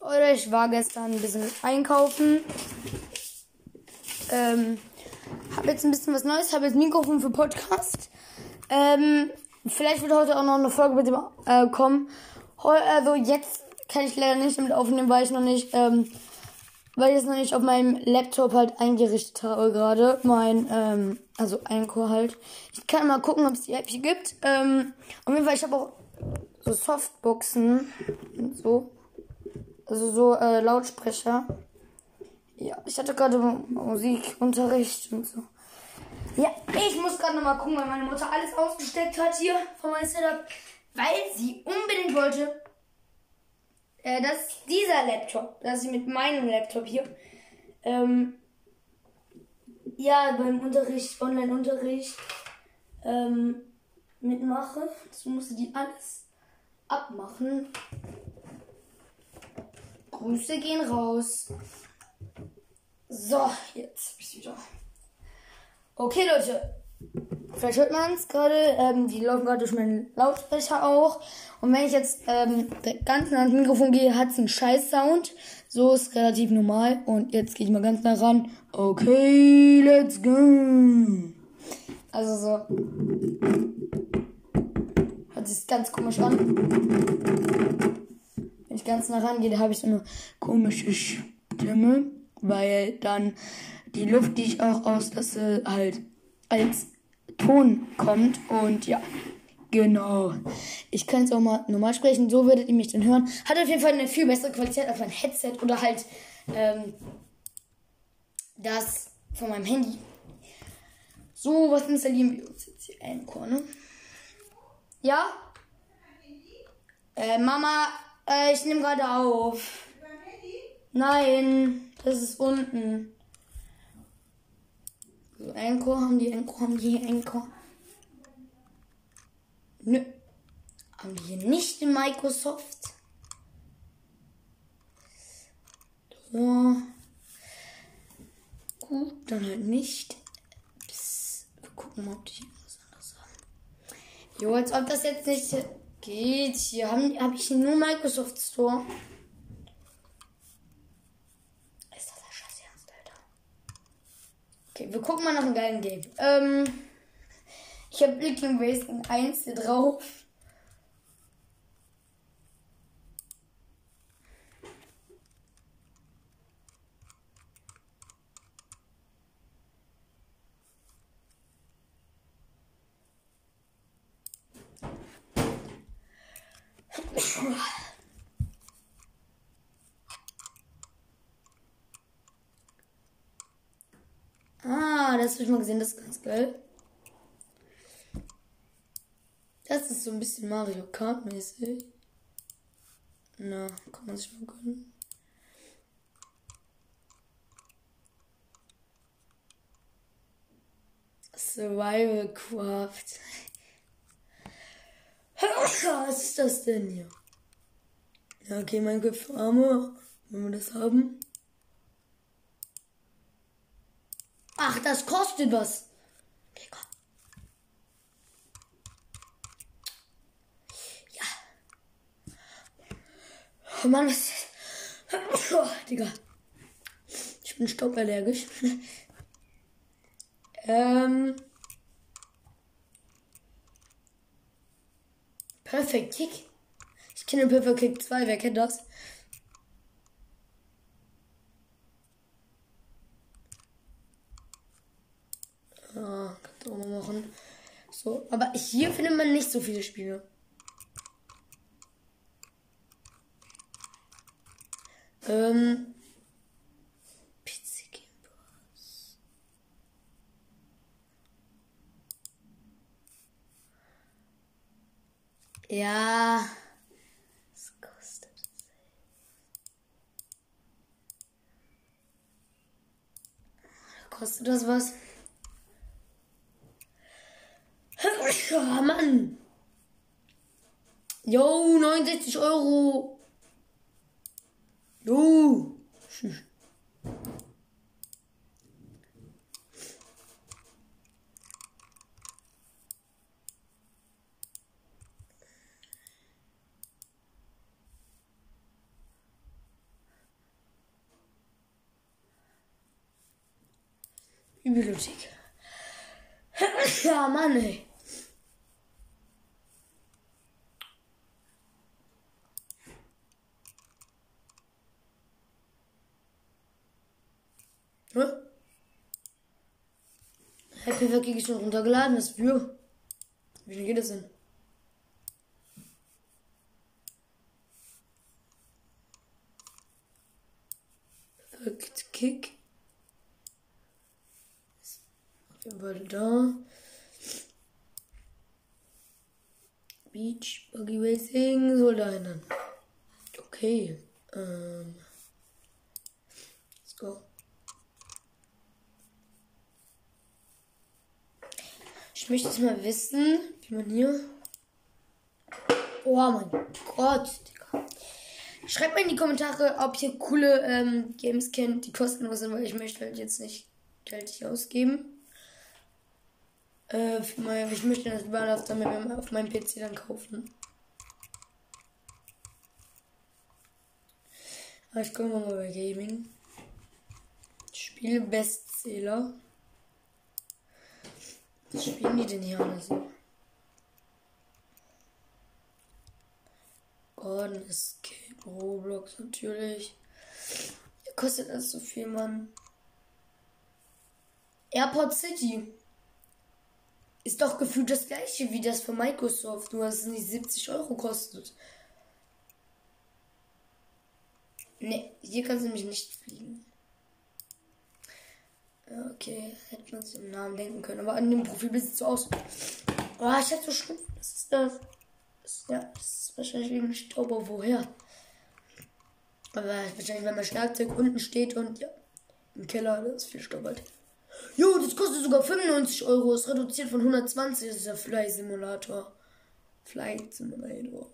Oder ich war gestern ein bisschen einkaufen. Ähm, habe jetzt ein bisschen was Neues. Habe jetzt ein Mikrofon für Podcast. Ähm, vielleicht wird heute auch noch eine Folge mit dem äh, kommen. Heu also jetzt kann ich leider nicht damit aufnehmen, weil ich noch nicht, ähm, weil ich es noch nicht auf meinem Laptop halt eingerichtet habe gerade. Mein, ähm, also Eincore halt. Ich kann mal gucken, ob es die App hier gibt. Ähm, auf jeden Fall, ich habe auch so Softboxen und so. Also so äh, Lautsprecher. Ja, ich hatte gerade Musikunterricht und so. Ja, ich muss gerade nochmal gucken, weil meine Mutter alles ausgesteckt hat hier von meinem Setup, weil sie unbedingt wollte, äh, dass dieser Laptop, dass ich mit meinem Laptop hier, ähm, ja, beim Unterricht, Online-Unterricht, ähm, mitmache. Das musste die alles abmachen. Grüße gehen raus. So, jetzt bist du wieder. Okay, Leute. Vielleicht hört man es gerade. Ähm, die laufen gerade durch meinen Lautsprecher auch. Und wenn ich jetzt ähm, ganz nah ans Mikrofon gehe, hat es einen Scheiß-Sound. So ist relativ normal. Und jetzt gehe ich mal ganz nah ran. Okay, let's go. Also so. Hört sich ganz komisch an. Ich ganz nah rangehe, da habe ich so eine komische Stimme. Weil dann die Luft, die ich auch auslasse, halt als Ton kommt. Und ja, genau. Ich kann jetzt auch mal normal sprechen, so würdet ihr mich dann hören. Hat auf jeden Fall eine viel bessere Qualität als mein Headset oder halt ähm, das von meinem Handy. So, was installieren wir uns jetzt hier? Anchor, ne? Ja? Äh, Mama, äh, ich nehme gerade auf. Nein, das ist unten. So, Anchor haben die, Anchor haben die, Anchor. Nö. Haben die hier nicht in Microsoft? So. Gut, dann halt nicht. Psst. Wir gucken mal, ob die hier was anderes haben. Jo, als ob das jetzt nicht geht. Hier habe hab ich nur Microsoft Store. Ist das der Scheiß Ernst, Alter? Okay, wir gucken mal nach einem geilen Game. Ähm, ich habe Blicking Racing 1 hier drauf. Ah, das habe ich mal gesehen, das ist ganz geil. Das ist so ein bisschen Mario Kart mäßig. Na, kann man sich mal gönnen. Survival Craft. Was ist das denn hier? Ja, okay, Minecraft für Arme. Wenn wir das haben. Ach, das kostet was. Okay, komm. Ja. Oh Mann, was. Oh, Digga. Ich bin stauballergisch. ähm. Perfect Kick. Ich kenne Perfect Kick 2, wer kennt das? Ah, kannst du auch mal machen. So, aber hier findet man nicht so viele Spiele. Ähm. PC Game Pass. Ja. Was kostet das? Kostet das was? Oh, Mann. Jo, 69 Euro. Jo. Tschüss. Bibliothek. ja, Mann, ey. Hä? Happy Wacky ist schon runtergeladen, das View. Wie geht das denn? Kick. Da. Beach Buggy Racing soll da hin. Okay. Ähm. Let's go. Ich möchte jetzt mal wissen, wie man hier. Oh mein Gott, Digga. Schreibt mal in die Kommentare, ob ihr coole ähm, Games kennt, die kostenlos sind, weil ich möchte halt jetzt nicht Geld ausgeben. Äh, ich möchte das Ballast dann auf meinem PC dann kaufen. Aber ich gucke mal bei Gaming. Spiel Bestseller. Was spielen die denn hier alle so? Gordon Escape, Roblox natürlich. Kostet das so viel, Mann? Airport City. Ist doch gefühlt das gleiche wie das von Microsoft, nur dass es nicht 70 Euro kostet. Ne, hier kannst du mich nicht fliegen. Okay, hätte man sich den Namen denken können, aber an dem Profilbild sieht es so aus. Oh, ich hätte so schlimm. Was ist das? das ja, das ist wahrscheinlich wegen Stauber. Woher? Aber wahrscheinlich, wenn man Schlagzeug unten steht und ja, im Keller, das ist viel Staub halt. Jo, das kostet sogar 95 Euro. Ist reduziert von 120. Das ist der Fly Simulator. Flight Simulator.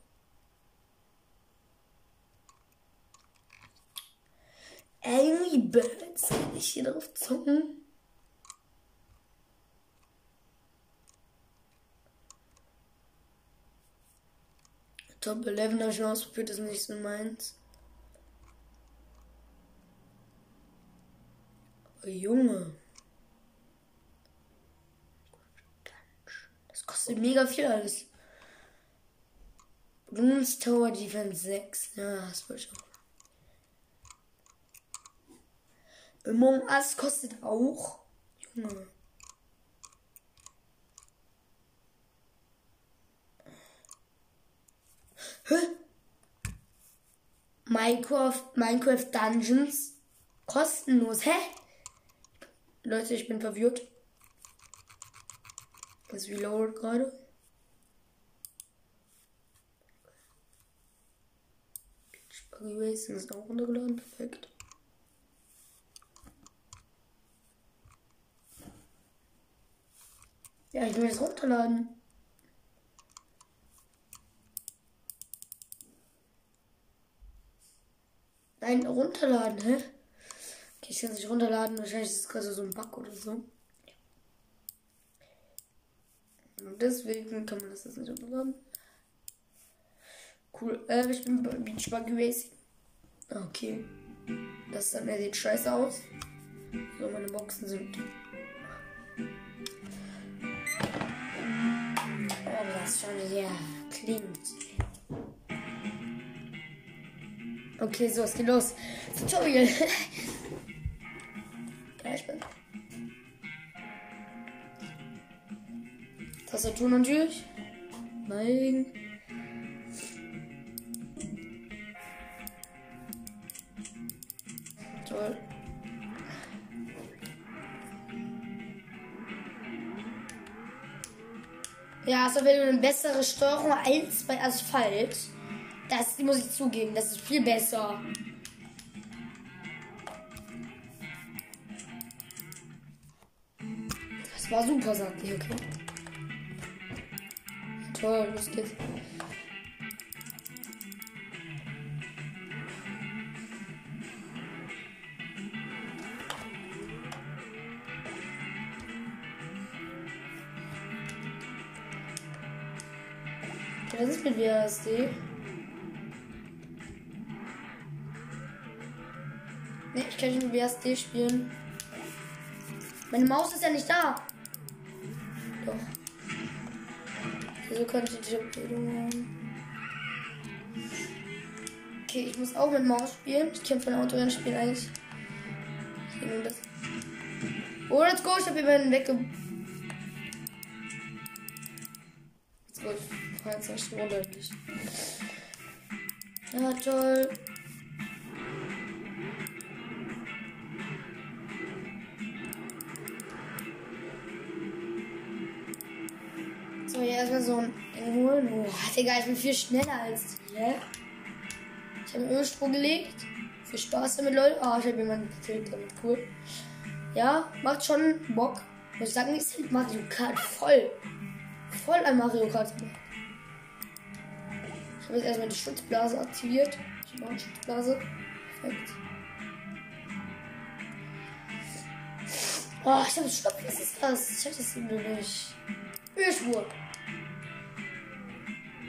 Angry Birds. Kann ich hier drauf zocken? Top 11 habe ich schon ausprobiert, das ist nicht so meins. Junge. Das kostet mega viel alles. Bloons Tower Defense 6. Ja, das wollte ich auch. Among Us kostet auch. Junge. Hä? Minecraft, Minecraft Dungeons kostenlos. Hä? Leute, ich bin verwirrt. Das reloadet gerade. Buggy Racing ist auch runtergeladen. Perfekt. Ja, ich will es runterladen. Nein, runterladen, hä? Okay, ich kann es nicht runterladen. Wahrscheinlich ist es gerade so ein Bug oder so. Und deswegen kann man das jetzt nicht runterladen. Cool. Äh, ich bin Beach Buggy Racing. Okay. Das dann, er sieht scheiße aus. So, meine Boxen sind das schon sehr klingt. Okay, so, es geht los. Tutorial. Tastatur natürlich. Nein. Toll. Ja, es ist eine bessere Steuerung als bei Asphalt. Das muss ich zugeben, das ist viel besser. Das war super, sagt die, okay. Toll, los geht's. Was ist mit WASD? Ne, ich kann nicht mit WASD spielen. Meine Maus ist ja nicht da. Wieso könnte ich die Empfehlung haben? Okay, ich muss auch mit Maus spielen. Ich kämpfe von Autorennen spielen eigentlich. Oh, let's go. Ich habe jemanden wegge... Let's go. Ich fahr jetzt nicht runter. Ja, toll. Erstmal so ein holen. Oh, Digga, ich bin viel schneller als die, hä? Ich habe einen Ölsprung gelegt. Viel Spaß damit, Leute. Ah, ich habe jemanden gekillt damit. Cool. Ja, macht schon Bock. Muss ich sagen, ist Mario Kart voll. Voll an Mario Kart. Ich habe jetzt erstmal die Schutzblase aktiviert. Ich mache eine Schutzblase. Perfekt. Oh, ich habe Stopp. Was ist das? Ich hatte das nicht. Ölschwur.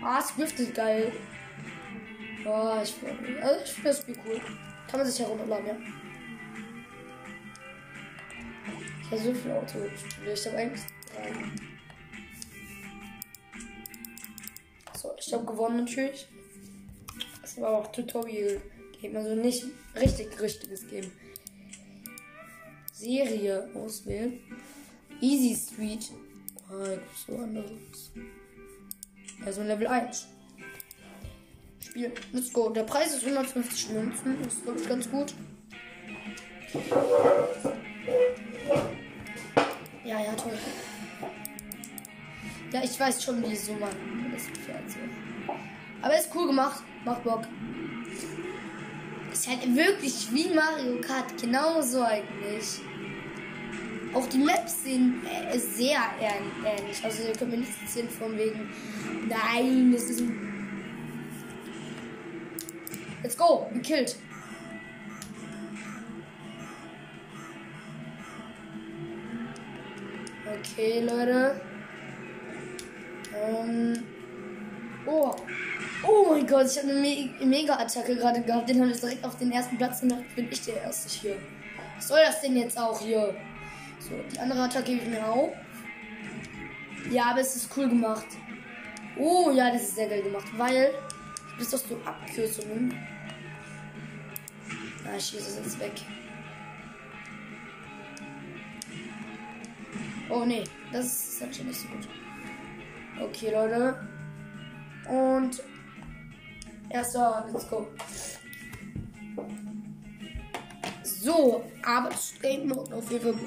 Ah, Swift ist geil. Oh, ich finde also ich find das Spiel cool. Kann man sich herunterladen, ja. Ich habe so viel Autospiele. Ich habe eigentlich drei. So, ich habe gewonnen natürlich. Das war auch Tutorial Game, also nicht richtig richtiges Game. Serie auswählen. Easy Street. Ah, so anderes. Also Level 1. Spiel. Let's go. Der Preis ist 150 Münzen. Das ist, glaube ich, ganz gut. Ja, ja, toll. Ja, ich weiß schon, wie so man das so. Aber ist cool gemacht. Macht Bock. Ist halt wirklich wie Mario Kart. Genauso eigentlich. Auch die Maps sind äh, sehr ähnlich. Also ihr könnt mir nicht erzählen von wegen. Nein, das ist ein. Let's go, gekillt. Okay, Leute. Ähm. Oh. Oh mein Gott, ich habe eine Me Mega-Attacke gerade gehabt. Den habe ich direkt auf den ersten Platz gemacht. Bin ich der Erste hier. Was soll das denn jetzt auch hier? So, die andere Attacke gebe ich mir auch. Ja, aber es ist cool gemacht. Oh, ja, das ist sehr geil gemacht, weil das doch so Abkürzungen. Ah, ich schieße es jetzt weg. Oh nee, das ist halt schon nicht so gut. Okay, Leute. Und erster, let's go. So, aber das Game Mode auf jeden Fall